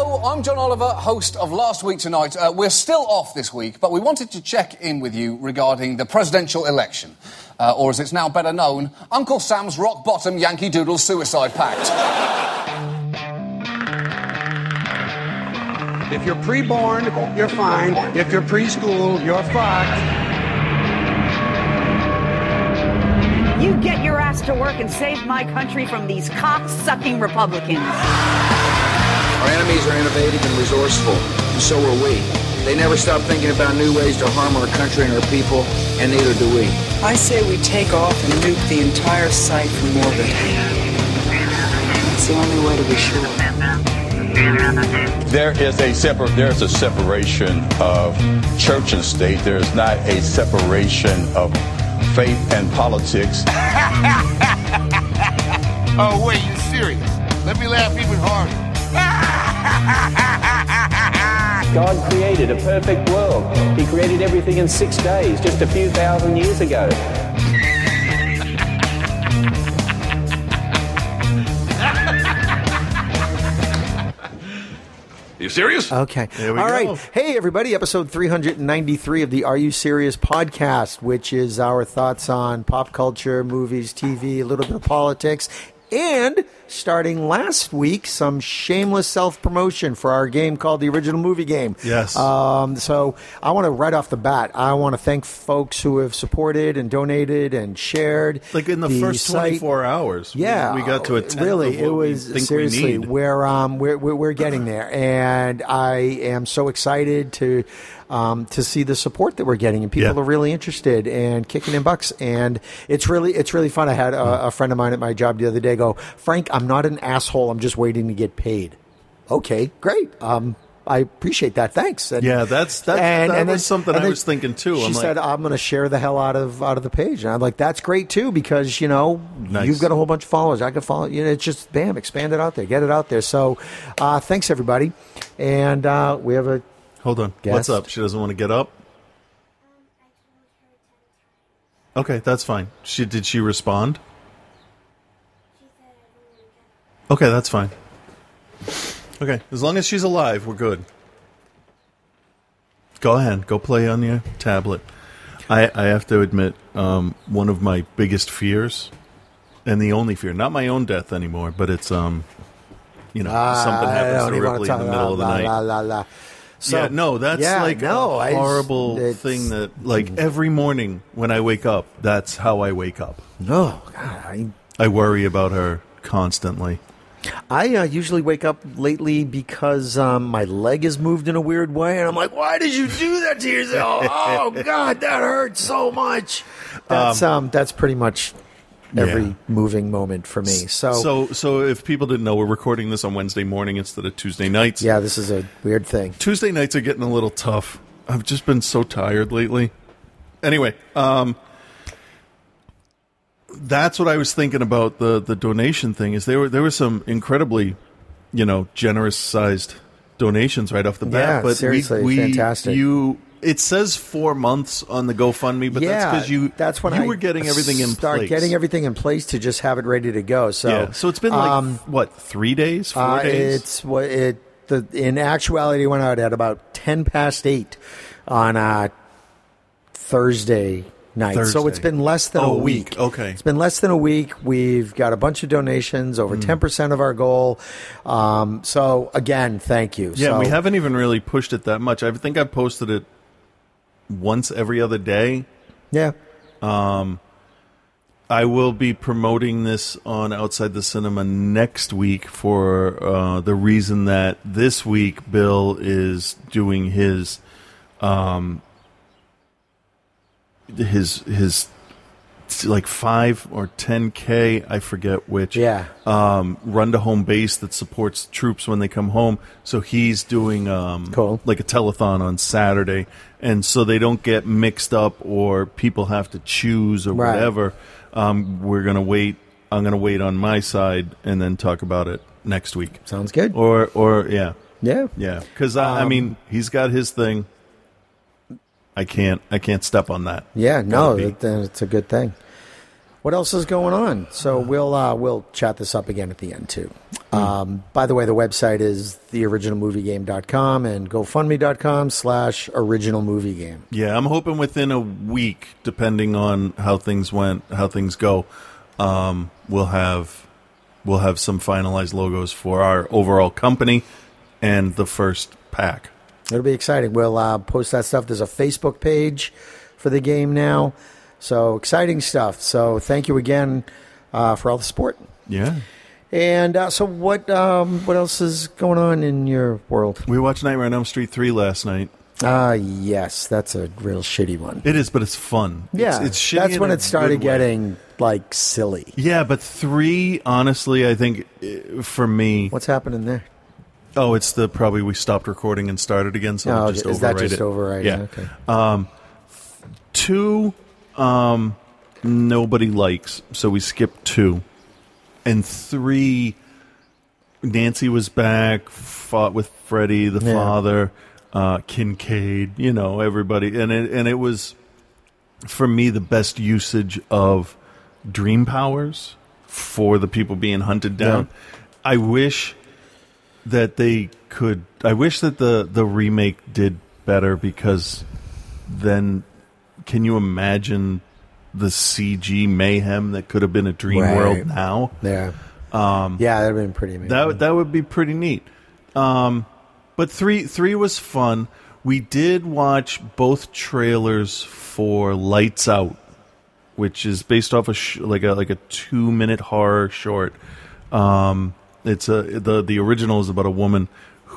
Hello, I'm John Oliver, host of Last Week Tonight. Uh, we're still off this week, but we wanted to check in with you regarding the presidential election. Uh, or as it's now better known, Uncle Sam's rock bottom Yankee Doodle suicide pact. If you're pre-born, you're fine. If you're preschool, you're fucked. You get your ass to work and save my country from these cock-sucking Republicans. Our enemies are innovative and resourceful, and so are we. They never stop thinking about new ways to harm our country and our people, and neither do we. I say we take off and nuke the entire site from orbit. It's the only way to be sure. There is a separ- there's a separation of church and state. There is not a separation of faith and politics. oh wait, you're serious? Let me laugh even harder. God created a perfect world. He created everything in six days, just a few thousand years ago. You serious? Okay. There we All go. right. Hey, everybody. Episode 393 of the Are You Serious podcast, which is our thoughts on pop culture, movies, TV, a little bit of politics, and starting last week, some shameless self promotion for our game called the Original Movie Game. Yes. Um, so I want to, right off the bat, I want to thank folks who have supported and donated and shared. Like in the, first site. 24 hours. Yeah, We, got to a really. it was we seriously we um we're, we're we're getting there, and I am so excited to um to see the support that we're getting, and people Yeah. are really interested and kicking in bucks, and it's really it's really fun. I had a, a friend of mine at my job the other day go, Frank, I'm not an asshole. I'm just waiting to get paid. Okay, great. Um. I appreciate that. Thanks. And, Yeah, that's- that- that was something and I was thinking, too. She I'm like- said, "I'm going to share the hell out of out of the page," and I'm like, "That's great too, because you know Nice. you've got a whole bunch of followers. I can follow. You know, it's just bam, expand it out there, get it out there." So, uh, thanks everybody, and uh, we have a Hold on. Guest. What's up? She doesn't want to get up? Okay, that's fine. She Did she respond? Okay, that's fine. Okay, as long as she's alive, we're good. Go ahead. Go play on your tablet. I, I have to admit, um, one of my biggest fears, and the only fear, not my own death anymore, but it's, um, you know, something happens to Ripley in the middle of the la, night. La, la, la. So, yeah, no, that's yeah, like no, a horrible it's- thing that, like, every morning when I wake up, that's how I wake up. No, God, I, I worry about her constantly. I uh, usually wake up lately because um, my leg is moved in a weird way, and I'm like, "Why did you do that to yourself? Oh God, that hurts so much." That's um, that's pretty much every Yeah. moving moment for me. So, So, so if people didn't know, we're recording this on Wednesday morning instead of Tuesday nights. yeah, this is a weird thing. Tuesday nights are getting a little tough. I've just been so tired lately. Anyway, um, that's what I was thinking about the the donation thing. Is there were there were some incredibly, you know, generous sized donations right off the bat. Yeah, but seriously, we, we, fantastic. You. It says four months on the GoFundMe, but that's yeah, because you that's when you I were getting everything in start place. getting everything in place to just have it ready to go. So, yeah. So it's been like um, what three days, four Uh, days. It's what it. The in actuality went out at about ten past eight on uh, Thursday night. So it's been less than Oh, a week. week. Okay. it's been less than a week. We've got a bunch of donations, over ten percent of our goal. Um, so again, thank you. Yeah, so, we haven't even really pushed it that much. I think I've posted it once every other day. Yeah, Um, I will be promoting this on Outside the Cinema next week for uh, the reason that this week Bill is doing his um his his like five or ten k I forget which Yeah. um run to home base that supports troops when they come home so he's doing um Cool. like a telethon on Saturday and so they don't get mixed up or people have to choose or Right. whatever um we're gonna wait I'm gonna wait on my side and then talk about it next week sounds good. or or yeah yeah, yeah because I, I Um, mean he's got his thing I can't I can't step on that yeah. No, Gotta be. it, it's a good thing. What else is going on? So we'll uh, we'll chat this up again at the end too. Um, by the way, the website is theoriginalmoviegame.com and gofundme.com slash original movie game. Yeah, I'm hoping within a week, depending on how things went, how things go, um, we'll have we'll have some finalized logos for our overall company and the first pack. It'll be exciting. We'll uh, post that stuff. There's a Facebook page for the game now. So exciting stuff. So thank you again uh, for all the support. Yeah. And uh, so what um, what else is going on in your world? We watched Nightmare on Elm Street 3 last night. Ah, yes, that's a real shitty one. It is, but it's fun. Yeah, it's, it's shitty that's when it started way. getting like silly. Yeah, but 3, honestly, I think uh, for me. What's happening there? Oh, it's the probably we stopped recording and started again, so Oh, I'll just is that just it. overwriting? Yeah. Okay. Um, two, um, nobody likes, so we skipped two, and three. Nancy was back, fought with Freddy, the Yeah. father, uh, Kincaid, you know, everybody, and it and it was for me the best usage of dream powers for the people being hunted down. I wish that they could. I wish that the the remake did better because then can you imagine the CG mayhem that could have been a dream Right. world now? Yeah. Um, Yeah, that'd have been pretty amazing. that that would be pretty neat. Um, but three three was fun. We did watch both trailers for Lights Out, which is based off a sh- like a like a two minute horror short. Um, it's a the the original is about a woman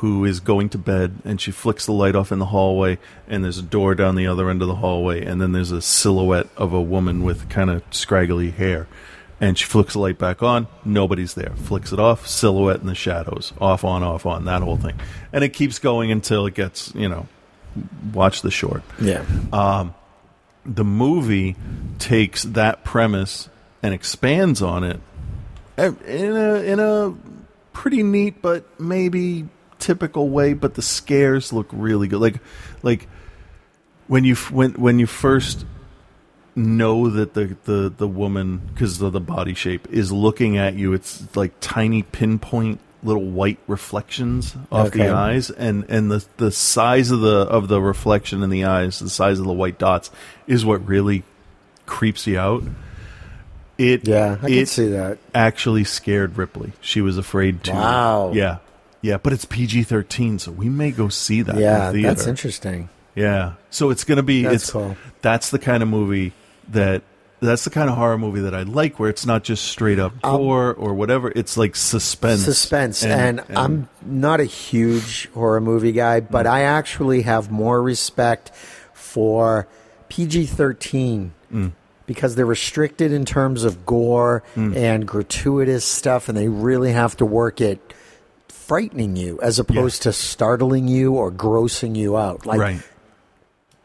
who is going to bed and she flicks the light off in the hallway and there's a door down the other end of the hallway and then there's a silhouette of a woman with kind of scraggly hair. And she flicks the light back on nobody's there. Flicks it off silhouette in the shadows. Off on off on that whole thing. And it keeps going until it gets you know watch the short. Yeah. um, the movie takes that premise and expands on it uh, in a in a pretty neat but maybe typical way but the scares look really good like like when you when when you first know that the the the woman because of the body shape is looking at you it's like tiny pinpoint little white reflections off Okay. the eyes and and the the size of the of the reflection in the eyes the size of the white dots is what really creeps you out it Yeah, I can it see that. actually scared Ripley she was afraid to Wow. yeah yeah but it's PG-13 so we may go see that in yeah, the that's interesting. Yeah. So it's going to be That's it's cool. that's the kind of movie that that's the kind of horror movie that I like where it's not just straight up gore or whatever. It's like suspense. Suspense, and, I'm not a huge horror movie guy, but I actually have more respect for PG-13 Mm. because they're restricted in terms of gore Mm. and gratuitous stuff, and they really have to work it frightening you as opposed to startling you or grossing you out. Like, right.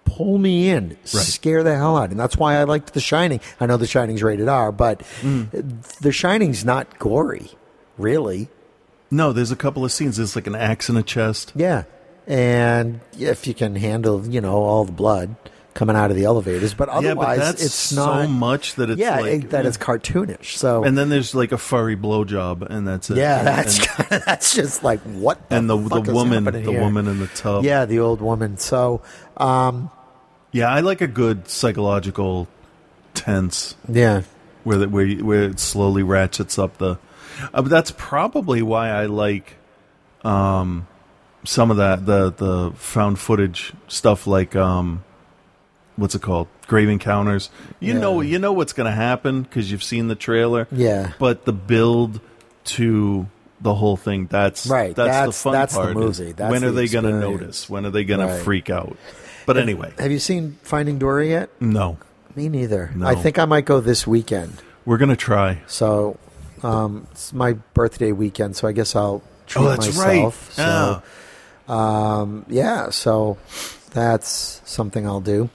pull me in, scare the hell out. And that's why I liked The Shining. I know The Shining's rated R, but Mm. The Shining's not gory, really. No, there's a couple of scenes. There's like an axe in a chest. Yeah. And if you can handle, you know, all the blood coming out of the elevators, but yeah, but otherwise that's it's so much that it's yeah, like that it's cartoonish. So And then there's like a furry blowjob, and that's it. yeah, And- that's and, that's just like what the and the fuck the woman, the here? woman in the tub. Yeah, the old woman. So, um, yeah, I like a good psychological tense. Yeah. where the, where where it slowly ratchets up the. Uh, but that's probably why I like, um, some of that the the found footage stuff like um, what's it called? Grave Encounters. You Yeah. know you know what's going to happen because you've seen the trailer. Yeah. but the build to the whole thing that's Right, That's, that's- the fun that's the part. is movie, that's when are they going to notice? When are they going Right. to freak out? But anyway, have you seen Finding Dory yet? no, Me neither. No. I think I might go this weekend. we're going to try. So, um, it's my birthday weekend, so I guess I'll treat Oh, that's right. myself. So, um, yeah, so that's something I'll do.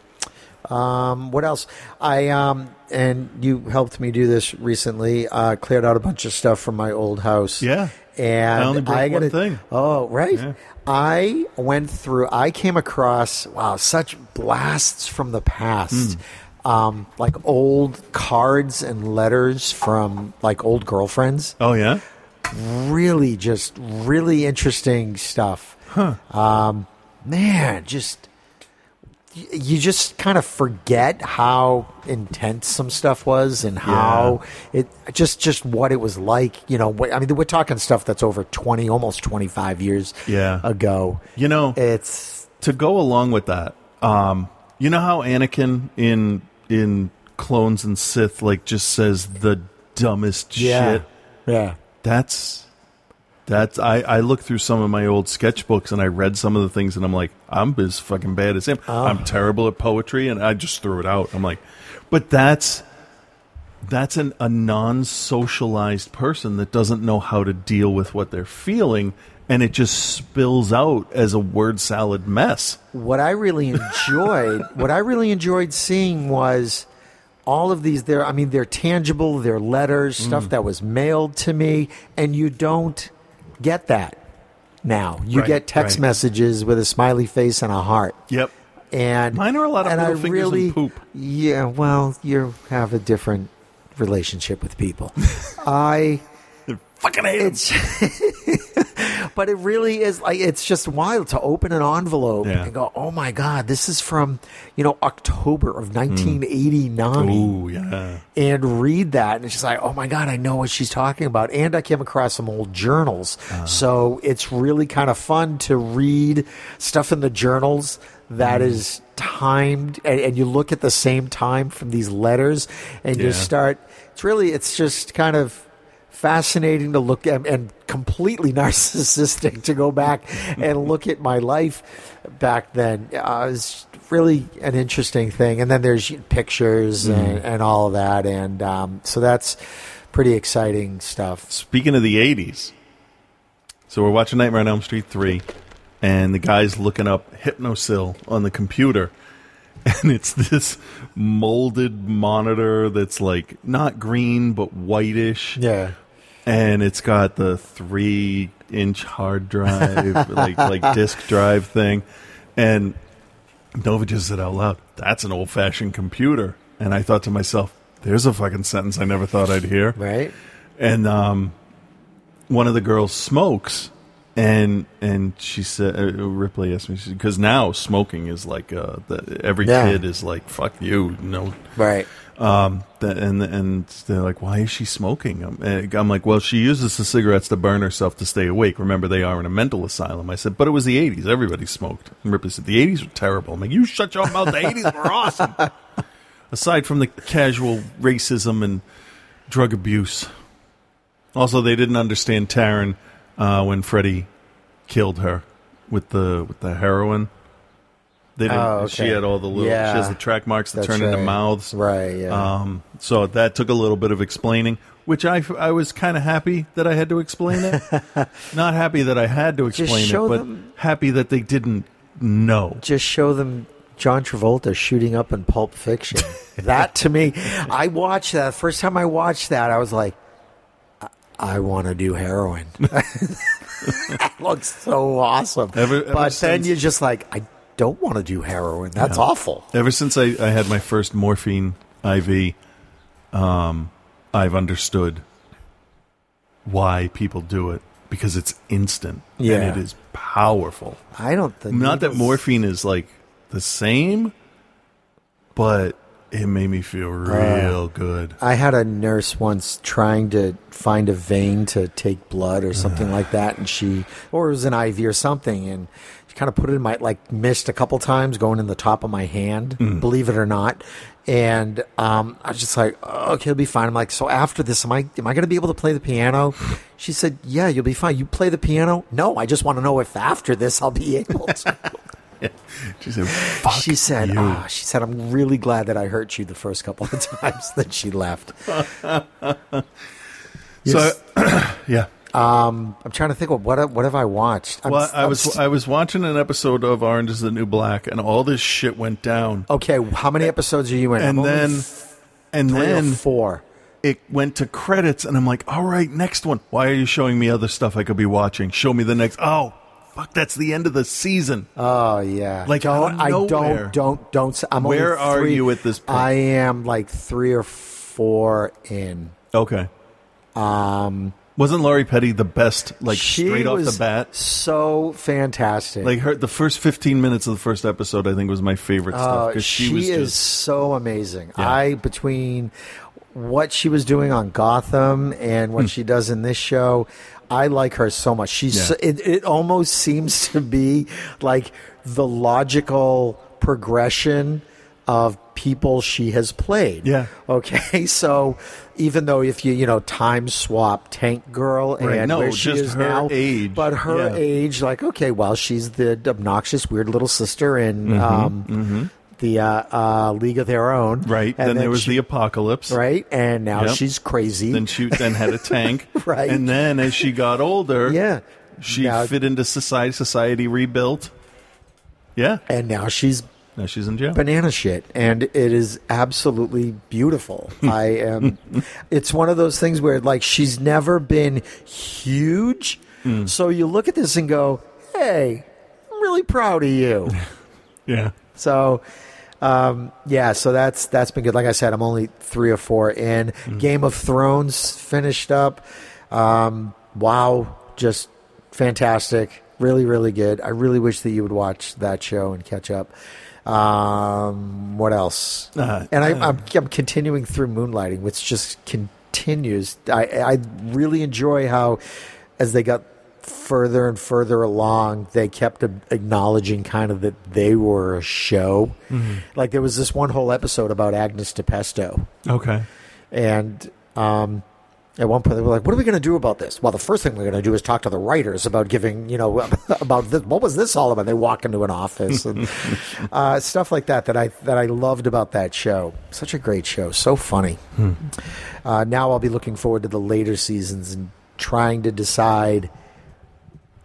Um, what else? I um, and you helped me do this recently. Uh, cleared out a bunch of stuff from my old house. Yeah. and I only broke one gotta- thing. Oh, right. Yeah. I went through. I came across wow, such blasts from the past. um, like old cards and letters from like old girlfriends. Oh yeah, Really, just really interesting stuff. Huh. Um, man, just you just kind of forget how intense some stuff was and how it just just what it was like. You know, I mean, we're talking stuff that's over twenty, almost twenty five years Yeah. ago. You know, it's to go along with that. Um, you know how Anakin in in Clones and Sith like just says the dumbest Yeah. shit. Yeah. That's that's I I looked through some of my old sketchbooks and I read some of the things and I'm like I'm as fucking bad as him. Oh. I'm terrible at poetry and I just threw it out. I'm like, but that's that's an, a non-socialized person that doesn't know how to deal with what they're feeling and it just spills out as a word salad mess. what I really enjoyed, what I really enjoyed seeing was all of these. There, I mean, they're tangible. They're letters, stuff Mm. that was mailed to me, and you don't get that now. You Right, get text right. messages with a smiley face and a heart. Yep. And Mine are a lot of and middle I fingers and really, poop. Yeah, well, you have a different relationship with people. I fucking hate it's but it really is like it's just wild to open an envelope Yeah. and go, "Oh my god, this is from, you know, October of 1989." Ooh, yeah. And read that and it's just like, "Oh my god, I know what she's talking about." And I came across some old journals. Uh-huh. So it's really kind of fun to read stuff in the journals that mm. is timed and, and you look at the same time from these letters and you start it's really it's just kind of fascinating to look at and completely narcissistic to go back and look at my life back then. Uh, it's really an interesting thing. And then there's pictures and, and all of that. And um, so that's pretty exciting stuff. Speaking of the 80s, so we're watching Nightmare on Elm Street 3, and the guy's looking up Hypnocil on the computer. And it's this molded monitor that's like not green but whitish. Yeah. And it's got the three inch hard drive, like like disk drive thing. And Nova just said out loud, That's an old fashioned computer. And I thought to myself, there's a fucking sentence I never thought I'd hear. Right. And um, one of the girls smokes, and and she said, uh, Ripley asked me because now smoking is like uh, the, every Yeah. kid is like fuck you, no, Right. Um, and and they're like, why is she smoking? I'm, I'm like, well, she uses the cigarettes to burn herself to stay awake. Remember, they are in a mental asylum. I said, but it was the '80s. Everybody smoked. And Ripley said, the '80s were terrible. I'm like, you shut your mouth. The '80s were awesome. Aside from the casual racism and drug abuse. Also, they didn't understand Taryn uh, when Freddy killed her with the with the heroin. They didn't. Oh, She had all the little. Yeah. She has the track marks that That's turn into mouths. Right, yeah. Um, so that took a little bit of explaining, which I I was kind of happy that I had to explain it. Not happy that I had to explain it, but them- happy that they didn't know. Just show them John Travolta shooting up in Pulp Fiction. that to me, I watched that. First time I watched that, I was like, I, want to do heroin. that looks so awesome. Ever- ever but then since- you're just like, I don't want to do heroin. That's Yeah. awful. Ever since I, I had my first morphine IV, um, I've understood why people do it because it's instant Yeah. and it is powerful. I don't think. Not that morphine is like the same, but it made me feel real good. I had a nurse once trying to find a vein to take blood or something like that, and she, or it was an IV or something, and she kind of put it in my, like, missed a couple times going in the top of my hand, Mm. believe it or not. And um, I was just like, oh, okay, it'll be fine. I'm like, so after this, am I am I going to be able to play the piano? She said, yeah, you'll be fine. You play the piano? No, I just want to know if after this I'll be able to. She said, Fuck she said. "Ah," she said, I'm really glad that I hurt you the first couple of times that she left. So, yeah. Um, I'm trying to think of what what have I watched. I'm, Well, I I'm was st- I was watching an episode of Orange Is the New Black, and all this shit went down. okay. How many episodes are you in? and I'm then f- and then four. it went to credits and i'm like all right next one why are you showing me other stuff i could be watching show me the next oh fuck, that's the end of the season. Oh yeah. Like, don't I don't don't don't. I'm Where only are you at this point? I am like three or four in. Okay. Um, Wasn't Lori Petty the best, like she straight off was the bat? so fantastic. Like her, the first fifteen minutes of the first episode, I think was my favorite stuff Uh, because she, she was is just so amazing. Yeah. I between what she was doing on Gotham and what she does in this show, I like her so much. She's Yeah. so- it, it almost seems to be like the logical progression of people she has played. Yeah. Okay. So even though if you you know time swap Tank Girl and Right, no, where she is her now, age. but her Yeah. age, like okay, well she's the obnoxious weird little sister in. Mhm, um, mhm. The uh, uh, League of Their Own. right. And then, there was she- the apocalypse, right, and now Yep. she's crazy. Then she then had a tank, Right. And then as she got older, yeah, she Now- fit into society. Society rebuilt. Yeah, and now she's now she's in jail. banana shit, and it is absolutely beautiful. I am. It's one of those things where like she's never been huge, Hmm. so you look at this and go, "Hey, I'm really proud of you." yeah. So, um, yeah, so that's that's been good. Like I said, I'm only three or four in. Game of Thrones finished up. Um, wow, just fantastic. Really, really good. I really wish that you would watch that show and catch up. Um, what else? Uh, and I, uh, I'm, I'm continuing through Moonlighting, which just continues. I, I really enjoy how, as they got further and further along, they kept acknowledging kind of that they were a show. Mhm. Like there was this one whole episode about Agnes DiPesto, Okay. and um, at one point they were like, "What are we going to do about this?" Well, the first thing we're going to do is talk to the writers about giving, you know, about this. What was this all about? They walk into an office and uh, stuff like that. That I that I loved about that show. Such a great show. So funny. Hmm. Uh, now I'll be looking forward to the later seasons and trying to decide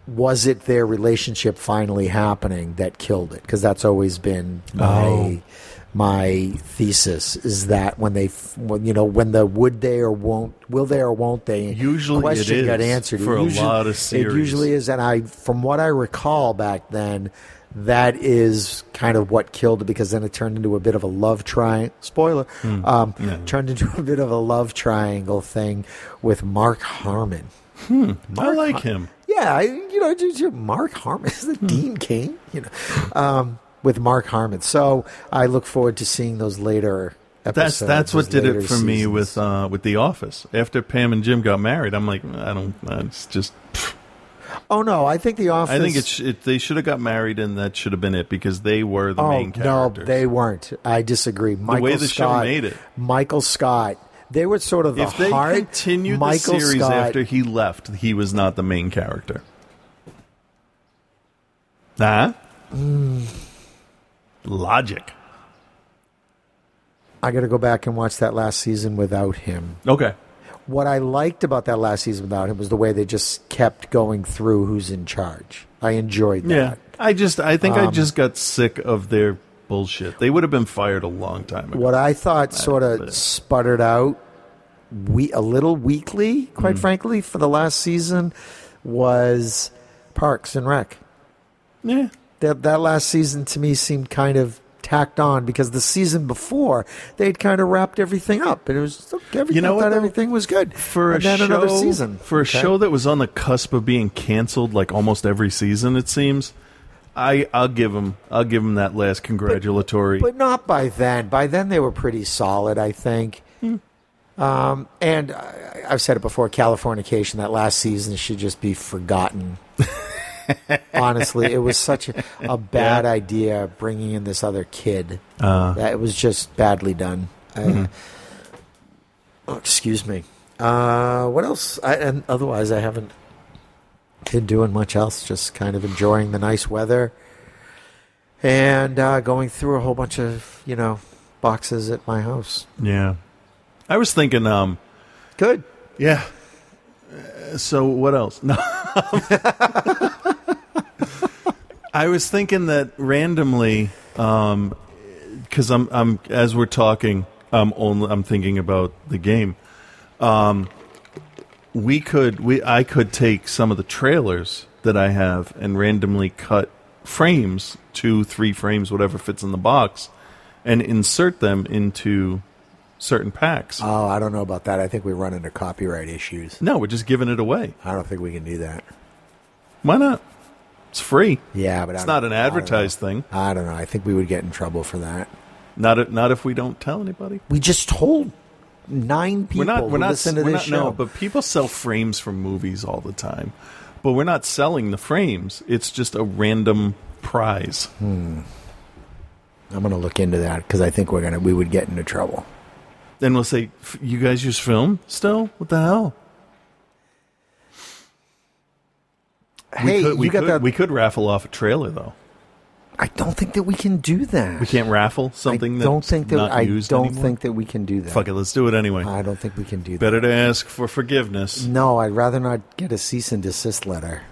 was it their relationship finally happening that killed it? Because that's always been my Oh. my thesis is that when they when, you know when the would they or won't will they or won't they Usually it question got answered for it a lot of series. it usually is and I from what I recall back then that is kind of what killed it because then it turned into a bit of a love triangle spoiler Hmm. um, Yeah. turned into a bit of a love triangle thing with Mark Harmon Hmm. I like him. Yeah, I, you know, just, Mark Harmon is the Hmm. Dean King, you know, um, with Mark Harmon. So I look forward to seeing those later That's episodes. that's what did it for me with uh, with The Office. After Pam and Jim got married, I'm like, I don't. It's just. Oh no, I think the Office. I think it's it, they should have got married, and that should have been it because they were the oh main characters. no, they weren't. I disagree. Michael way the show made it. Michael Scott. They were sort of the if they heart. continued Michael the series Scott, after he left, he was not the main character. Nah. Mm. Logic. I got to go back and watch that last season without him. Okay. What I liked about that last season without him was the way they just kept going through who's in charge. I enjoyed that. Yeah. I just I think I Um, just got sick of their bullshit. They would have been fired a long time ago. What I thought sort of sputtered out we a little weakly, quite Mm. frankly, for the last season was Parks and Rec. Yeah. That that last season to me seemed kind of tacked on because the season before they'd kind of wrapped everything up and it was everything, You know what, everything was good for and a then show, another season for a Okay. show that was on the cusp of being canceled like almost every season it seems I I'll give them I'll give them that last congratulatory but not by then. By then they were pretty solid, I think. Hmm. Um, and I, I've said it before: Californication. That last season should just be forgotten. Honestly, it was such a, a bad Yeah. idea bringing in this other kid. Uh. that it was just badly done. Uh, Mhm. oh, excuse me. Uh, what else? I, and otherwise, I haven't been doing much else. Just kind of enjoying the nice weather and uh, going through a whole bunch of you know boxes at my house. yeah. I was thinking um good. Yeah. Uh, so what else? No. I was thinking that randomly um cuz I'm I'm as we're talking I'm only I'm thinking about the game. Um we could we I could take some of the trailers that I have and randomly cut frames, two, three frames, whatever fits in the box, and insert them into certain packs. Oh, I don't know about that. I think we run into copyright issues. no, we're just giving it away. I don't think we can do that. Why not? It's free. Yeah, but it's not an I advertised thing. I don't know. I think we would get in trouble for that. Not not if we don't tell anybody. We just told nine people we're not. We're not. listen to we're this not show. no, but people sell frames from movies all the time. But we're not selling the frames. It's just a random prize. Hmm. I'm going to look into that because I think we're gonna we would get into trouble. Then we'll say, "F- "You guys use film still? What the hell?" Hey, we could, we you got could, that? We could raffle off a trailer though. I don't think that we can do that. We can't raffle something. I don't that's think that I don't anymore? think that we can do that. Fuck it, let's do it anyway. I don't think we can do that. Better to ask for forgiveness. No, I'd rather not get a cease and desist letter.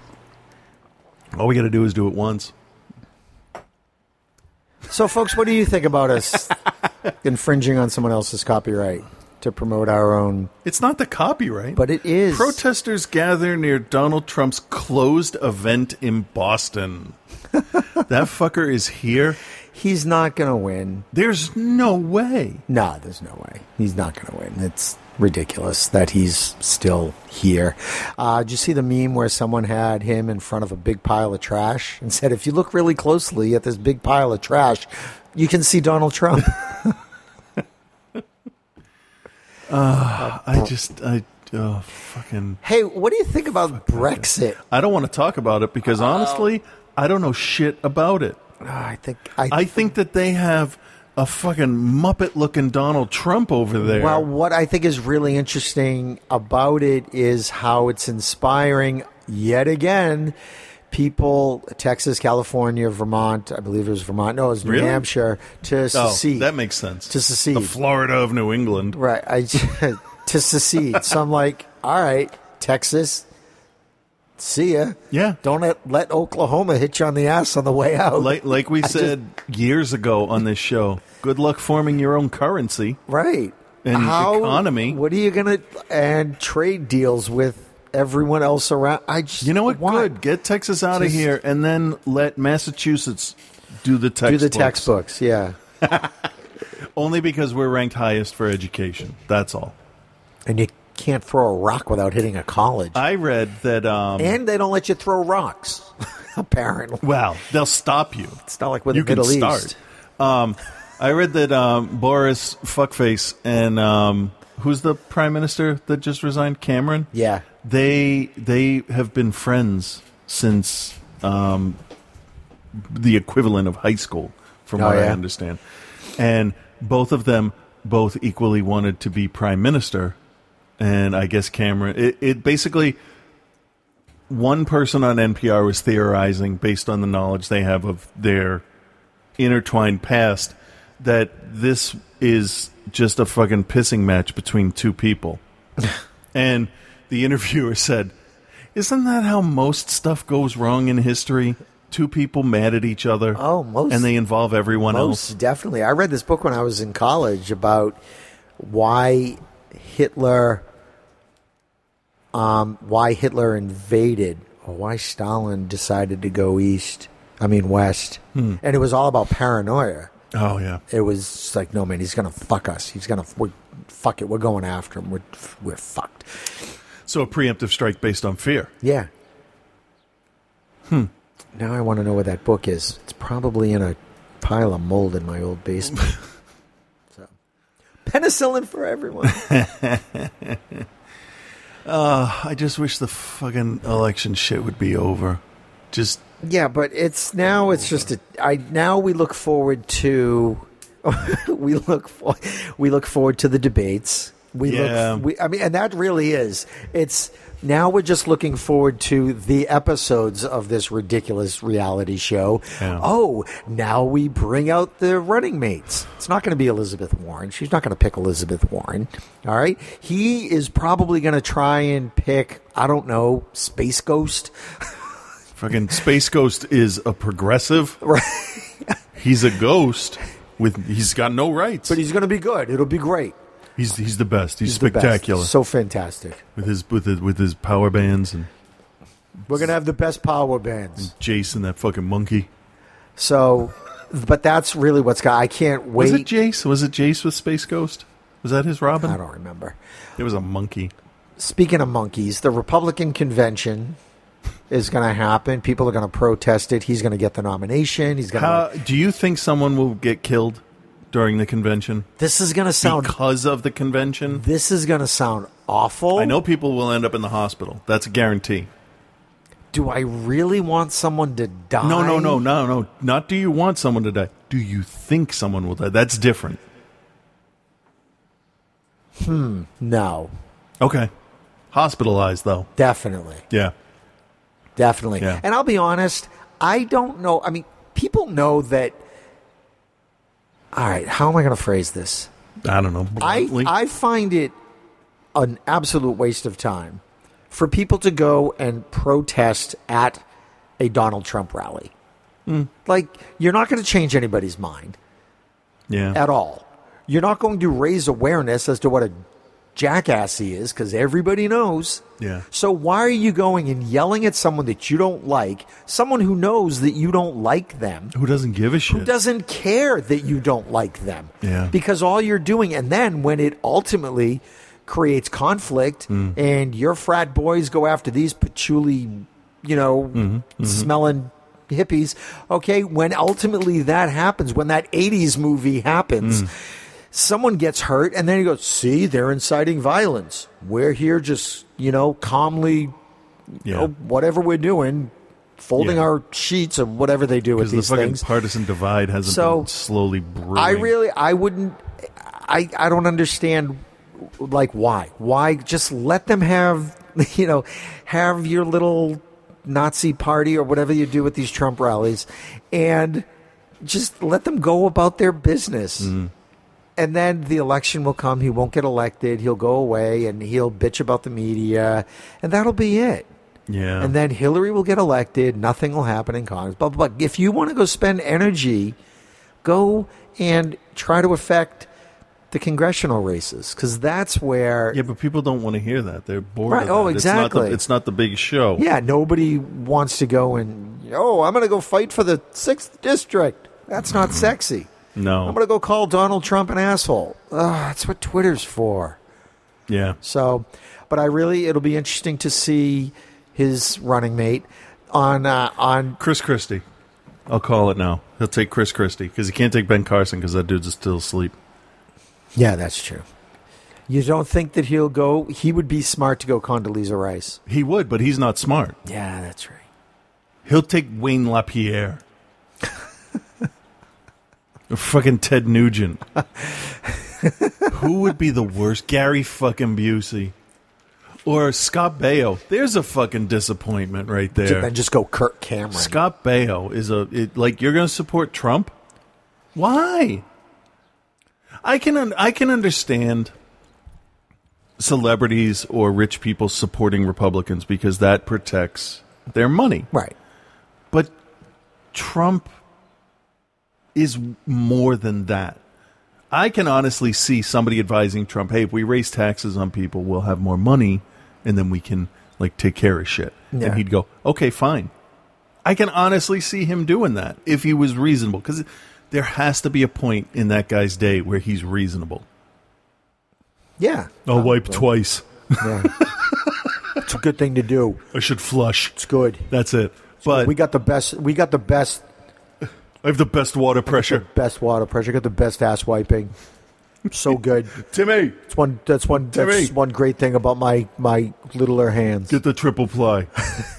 All we got to do is do it once. So, folks, what do you think about us infringing on someone else's copyright to promote our own? It's not the copyright, but it is. Protesters gather near Donald Trump's closed event in Boston. that fucker is here. He's not going to win. There's no way. No, there's no way. He's not going to win. It's ridiculous that he's still here. Uh, did you see the meme where someone had him in front of a big pile of trash and said, if you look really closely at this big pile of trash, you can see Donald Trump? Uh, I just, I, oh, fucking. hey, what do you think about Brexit? I don't want to talk about it because honestly, I don't know shit about it. I think I, I think that they have a fucking muppet looking Donald Trump over there. Well, what I think is really interesting about it is how it's inspiring yet again people Texas, California, Vermont, I believe it was Vermont, no, it was New Really? Hampshire to oh, secede. that makes sense. To secede. The Florida of New England. Right. I to secede. so I'm like, all right, Texas, see ya. Yeah. Don't let, let Oklahoma hit you on the ass on the way out. Like, like we said years ago on this show, good luck forming your own currency. right. And How, economy. What are you gonna and trade deals with everyone else around? I just You know what? why? Good. Get Texas out of here, and then let Massachusetts do the textbooks. Do the textbooks, yeah. Only because we're ranked highest for education. That's all. And you can't throw a rock without hitting a college. I read that. Um, and they don't let you throw rocks. Apparently, well, they'll stop you. it's not like with you the Middle can start. Um, I read that um, Boris Fuckface and um, who's the prime minister that just resigned, Cameron. Yeah. they they have been friends since um, the equivalent of high school, from Oh, what I understand. And both of them both equally wanted to be prime minister, and I guess Cameron. It, it basically one person on NPR was theorizing based on the knowledge they have of their intertwined past that this is just a fucking pissing match between two people. and the interviewer said, Isn't that how most stuff goes wrong in history? Two people mad at each other. Oh, most- And they involve everyone Most else. definitely. I read this book when I was in college about why Hitler, um, why Hitler invaded, or why Stalin decided to go east. I mean west, Hmm. and it was all about paranoia. Oh, yeah. It was like, no man, he's gonna fuck us. He's gonna we're, fuck it. We're going after him. We're we're fucked. So a preemptive strike based on fear. Yeah. Hmm. Now I want to know where that book is. It's probably in a pile of mold in my old basement. so, penicillin for everyone. Uh, I just wish the fucking election shit would be over. Just yeah, but it's now. It's just a. I now we look forward to. we look for, we look forward to the debates. We Yeah. look. We, I mean, and that really is. It's now we're just looking forward to the episodes of this ridiculous reality show. Yeah. Oh, now we bring out the running mates. It's not going to be Elizabeth Warren. She's not going to pick Elizabeth Warren. All right. He is probably going to try and pick. I don't know, Space Ghost. fucking Space Ghost is a progressive. Right. He's a ghost with he's got no rights. But he's going to be good. It'll be great. He's he's the best. He's, He's the best. spectacular So fantastic. with his with his with his power bands and We're gonna have the best power bands. Jason, that fucking monkey. So, but that's really what's got. I can't wait. Was it Jace? Was it Jace with Space Ghost? Was that his Robin? I don't remember. It was a monkey. Speaking of monkeys, the Republican convention is going to happen. People are going to protest it. He's going to get the nomination. He's going How, to. do you think someone will get killed during the convention This is going to sound. because of the convention? This is going to sound awful. I know people will end up in the hospital. That's a guarantee. Do I really want someone to die? No, no, no, no, no. Not do you want someone to die. Do you think someone will die? That's different. Hmm. No, Okay. Hospitalized though. definitely, Yeah. Definitely. Yeah. And I'll be honest. I don't know. I mean, people know that. All right, how am I going to phrase this? I don't know. I, bluntly. I find it an absolute waste of time for people to go and protest at a Donald Trump rally. Hmm. Like, you're not going to change anybody's mind yeah. at all. You're not going to raise awareness as to what a jackass he is because everybody knows. Yeah. So why are you going and yelling at someone that you don't like, someone who knows that you don't like them? Who doesn't give a shit? who doesn't care that you don't like them. Yeah. Because all you're doing, and then when it ultimately creates conflict Mm. and your frat boys go after these patchouli, you know, Mm-hmm. smelling hippies, okay, when ultimately that happens, when that 80s movie happens, Mm. Someone gets hurt and then you go, see, they're inciting violence. We're here just, you know, calmly, you yeah. know, whatever we're doing. Folding Yeah. our sheets or whatever they do with the these fucking things. partisan divide hasn't So, been slowly brewing. I really, I wouldn't, I, I don't understand, like why, why just let them have, you know, have your little Nazi party or whatever you do with these Trump rallies, and just let them go about their business. Mm-hmm. And then the election will come. He won't get elected. He'll go away and he'll bitch about the media, and that'll be it. Yeah. And then Hillary will get elected. Nothing will happen in Congress. Blah, blah, blah. If you want to go spend energy, go and try to affect the congressional races because that's where. yeah, but people don't want to hear that. They're bored. Right. Oh, that. It's not, exactly. the, it's not the big show. Yeah, nobody wants to go and, oh, I'm going to go fight for the 6th district. That's not sexy. No. I'm going to go call Donald Trump an asshole. Ugh, that's what Twitter's for. yeah. So, but I really, it'll be interesting to see his running mate on uh, on Chris Christie. I'll call it now. He'll take Chris Christie because he can't take Ben Carson because that dude's still asleep. Yeah, that's true. You don't think that he'll go? He would be smart to go Condoleezza Rice. He would, but he's not smart. Yeah, that's right. He'll take Wayne LaPierre. Fucking Ted Nugent. Who would be the worst? Gary fucking Busey. Or Scott Baio. There's a fucking disappointment right there. Then just go Kirk Cameron. Scott Baio is a it, like you're going to support Trump? Why? I can un- I can understand celebrities or rich people supporting Republicans because that protects their money. Right. But Trump is more than that. I can honestly see somebody advising Trump, "Hey, if we raise taxes on people, we'll have more money and then we can like take care of shit." Yeah. And he'd go, "Okay, fine." I can honestly see him doing that if he was reasonable cuz there has to be a point in that guy's day where he's reasonable. Yeah. I'll um, wipe twice. Yeah. it's a good thing to do. I should flush. It's good. That's it. But we got the best. We got the best. I have the best water pressure. Best water pressure. Got the best ass wiping. So good. Timmy, It's one. That's one. That's Timmy. one great thing about my my littler hands. get the triple ply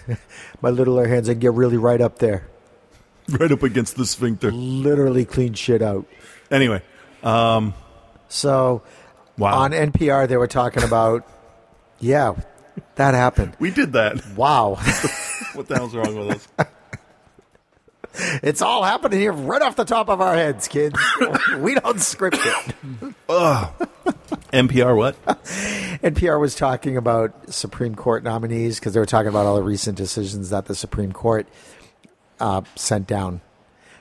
My littler hands. I can get really right up there. right up against the sphincter. Literally clean shit out. Anyway, um, So wow. on NPR they were talking about. Yeah, that happened. we did that. Wow. What the hell's wrong with us? It's all happening here right off the top of our heads, kids. we don't script it. NPR what? NPR was talking about Supreme Court nominees because they were talking about all the recent decisions that the Supreme Court uh, sent down.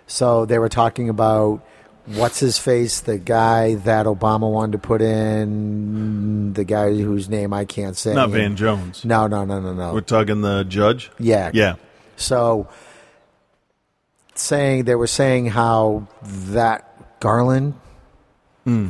So they were talking about what's his face, the guy that Obama wanted to put in, the guy whose name I can't say. Not Van Jones. No, no, no, no, no. We're talking the judge. Yeah. Yeah. So saying they were saying how that Garland hmm.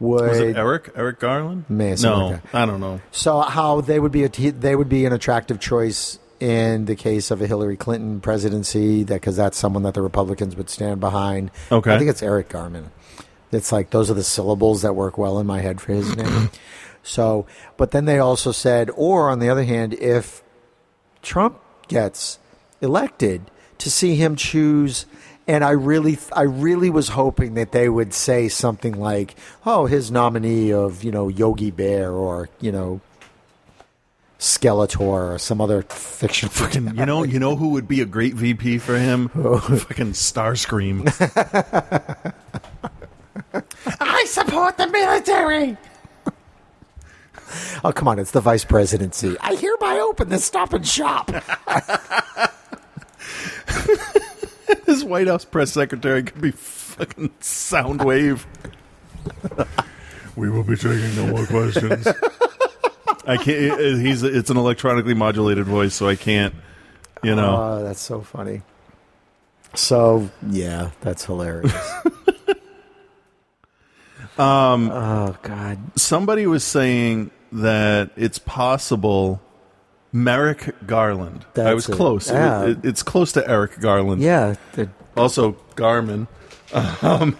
would Was it Eric? Eric Garland? No, like. I don't know. So how they would be a they would be an attractive choice in the case of a Hillary Clinton presidency that because that's someone that the Republicans would stand behind. Okay. I think it's Eric Garman. It's like those are the syllables that work well in my head for his name. so, but then they also said, or on the other hand, if Trump gets elected, to see him choose. And I really, I really was hoping that they would say something like, "Oh, his nominee of you know Yogi Bear or you know Skeletor or some other fiction." Fucking, you know, you know who would be a great VP for him? Fucking Starscream. I support the military. oh come on, it's the vice presidency. I hereby open the Stop and Shop. His White House press secretary could be fucking Soundwave. we will be taking no more questions. I can't. He's. It's an electronically modulated voice, so I can't. You know. Oh, that's so funny. So yeah, that's hilarious. Um, oh God. Somebody was saying that it's possible. Merrick Garland. I was it. close. It- it- it's close to Eric Garland. Yeah. the- Also Garmin. Um,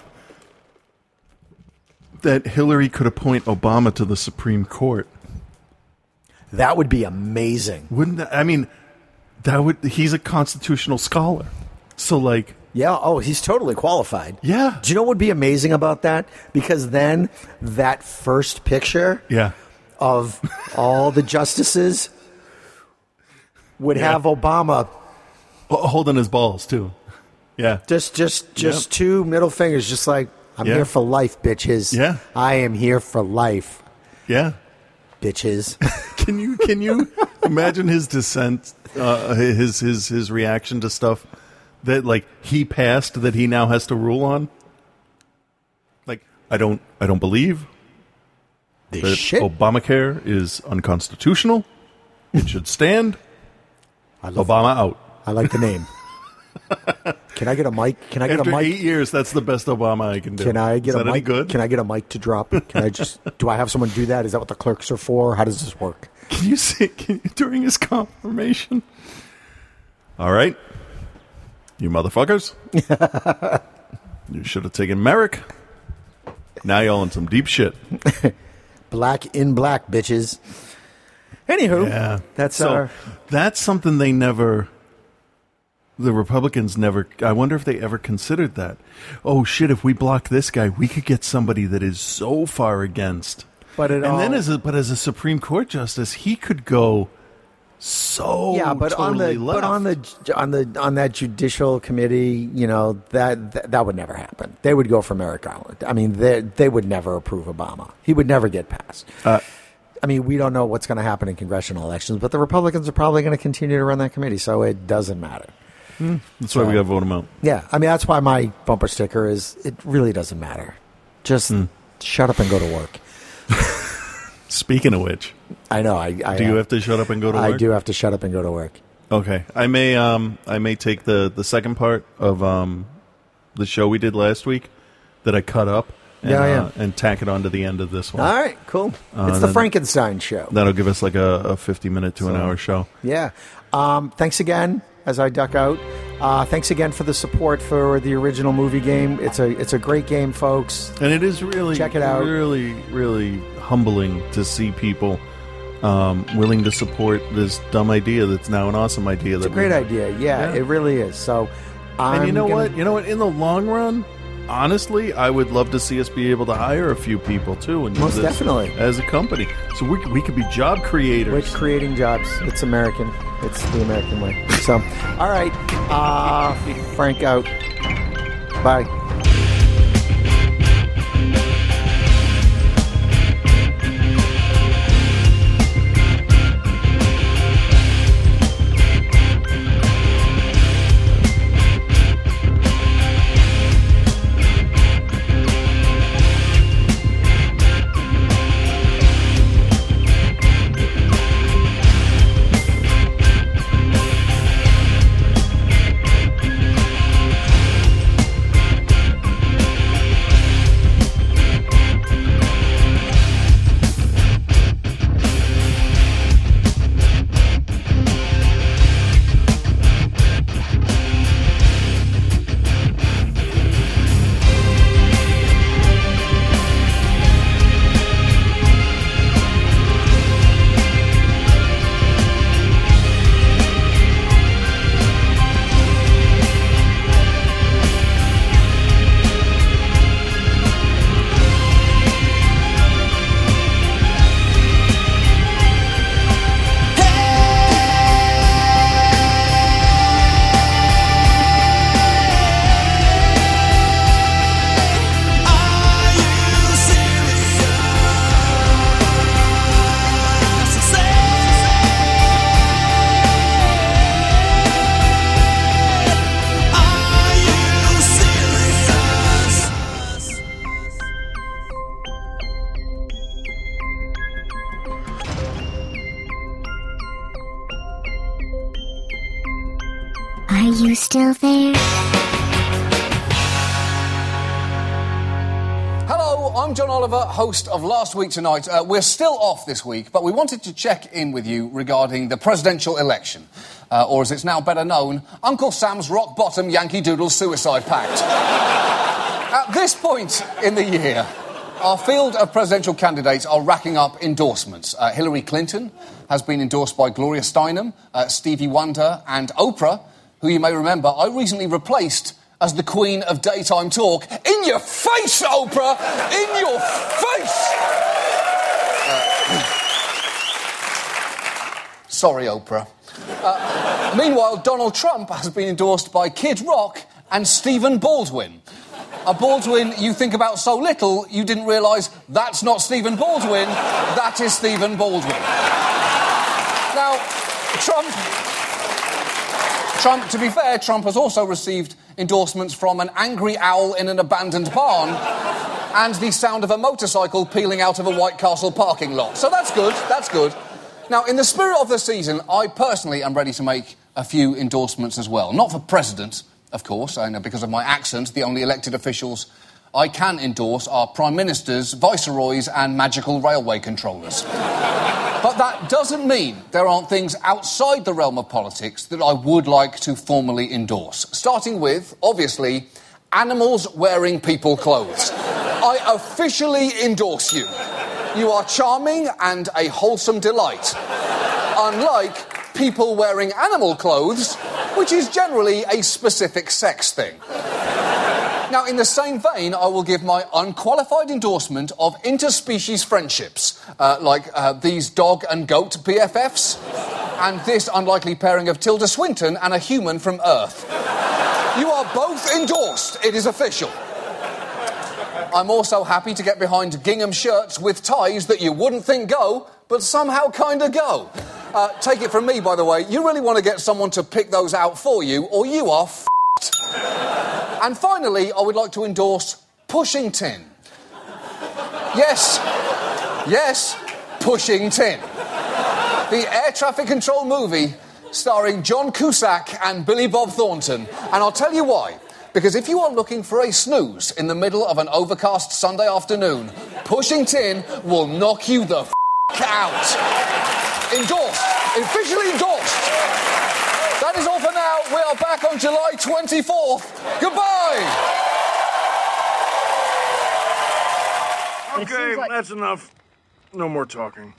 that Hillary could appoint Obama to the Supreme Court. that would be amazing. Wouldn't that? I mean, that would. He's a constitutional scholar, so like, Yeah. Oh, he's totally qualified. Yeah. Do you know what would be amazing about that? Because then that first picture yeah, of all the justices would Yeah. have Obama Ho- holding his balls too. Yeah, just just just two middle fingers, just like I'm Yeah. here for life, bitches. Yeah. I am here for life, yeah. bitches. Can you can you imagine his dissent, uh, his his his reaction to stuff that like he passed that he now has to rule on? Like, I don't I don't believe This that shit. Obamacare is unconstitutional. It should stand. I love Obama out. I like the name. Can I get a mic? Can I get After a mic? eight years, that's the best Obama I can do. Can I get Is a that any mic? good? Can I get a mic to drop? Can I just? do I have someone do that? Is that what the clerks are for? How does this work? Can you see can you, during his confirmation? All right, you motherfuckers. you should have taken Merrick. Now y'all in some deep shit. Black in black, bitches. Anywho, Yeah, that's so our. that's something they never. The Republicans never. I wonder if they ever considered that. Oh shit! If we block this guy, we could get somebody that is so far against. But it and then all- as a but as a Supreme Court justice, he could go so yeah, but on the totally but on the on the on that judicial committee, you know that that, that would never happen. They would go for Merrick Garland. I mean, they they would never approve Obama. He would never get passed. Uh, I mean, we don't know what's going to happen in congressional elections, but the Republicans are probably going to continue to run that committee, so it doesn't matter. That's why we got to vote him out. Yeah, I mean that's why my bumper sticker is. It really doesn't matter. Just Hmm. shut up and go to work. Speaking of which, I know. I, I do you have to shut up and go to work. I do have to shut up and go to work. Okay, I may um I may take the the second part of um the show we did last week that I cut up. And, Yeah, yeah. uh, and tack it onto the end of this one. All right, cool. Uh, it's the Frankenstein show. That'll give us like a, a fifty minute to an hour show. Yeah. Um, thanks again as I duck out. Uh, thanks again for the support for the original movie game. It's a it's a great game, folks. And it is really Check it out. Really, really humbling to see people um, willing to support this dumb idea that's now an awesome idea. It's a great idea. Yeah, Yeah. it really is. So, I'm and you know gonna- what? You know what? In the long run, honestly, I would love to see us be able to hire a few people too, and Most definitely. as a company. So we we could be job creators. We're creating jobs. It's American. It's the American way. So, all right. Uh, Frank out. Bye. Host of Last Week Tonight. Uh, we're still off this week, but we wanted to check in with you regarding the presidential election. Uh, or as it's now better known, Uncle Sam's rock bottom Yankee Doodle suicide pact. At this point in the year, our field of presidential candidates are racking up endorsements. Uh, Hillary Clinton has been endorsed by Gloria Steinem, uh, Stevie Wonder, and Oprah, who you may remember I recently replaced as the queen of daytime talk. In your face, Oprah! In your face! Uh, sorry, Oprah. Uh, meanwhile, Donald Trump has been endorsed by Kid Rock and Stephen Baldwin. A Baldwin you think about so little, you didn't realise that's not Stephen Baldwin, that is Stephen Baldwin. Now, Trump. Trump, to be fair, Trump has also received endorsements from an angry owl in an abandoned barn and the sound of a motorcycle peeling out of a White Castle parking lot. So that's good, that's good. Now, in the spirit of the season, I personally am ready to make a few endorsements as well. Not for president, of course, I know because of my accent, the only elected officials I can endorse are prime ministers, viceroys, and magical railway controllers. but that doesn't mean there aren't things outside the realm of politics that I would like to formally endorse. Starting with, obviously, animals wearing people clothes. I officially endorse you. You are charming and a wholesome delight. Unlike people wearing animal clothes, which is generally a specific sex thing. Now, in the same vein, I will give my unqualified endorsement of interspecies friendships, uh, like uh, these dog and goat BFFs, and this unlikely pairing of Tilda Swinton and a human from Earth. You are both endorsed. It is official. I'm also happy to get behind gingham shirts with ties that you wouldn't think go, but somehow kind of go. Uh, take it from me, by the way, you really want to get someone to pick those out for you, or you are f***ed. And finally, I would like to endorse Pushing Tin. Yes, yes, Pushing Tin. The air traffic control movie starring John Cusack and Billy Bob Thornton. And I'll tell you why. Because if you are looking for a snooze in the middle of an overcast Sunday afternoon, Pushing Tin will knock you the f out. Endorsed. Officially endorsed. That is all for. We are back on July 24th. Goodbye. Okay, that's enough. No more talking.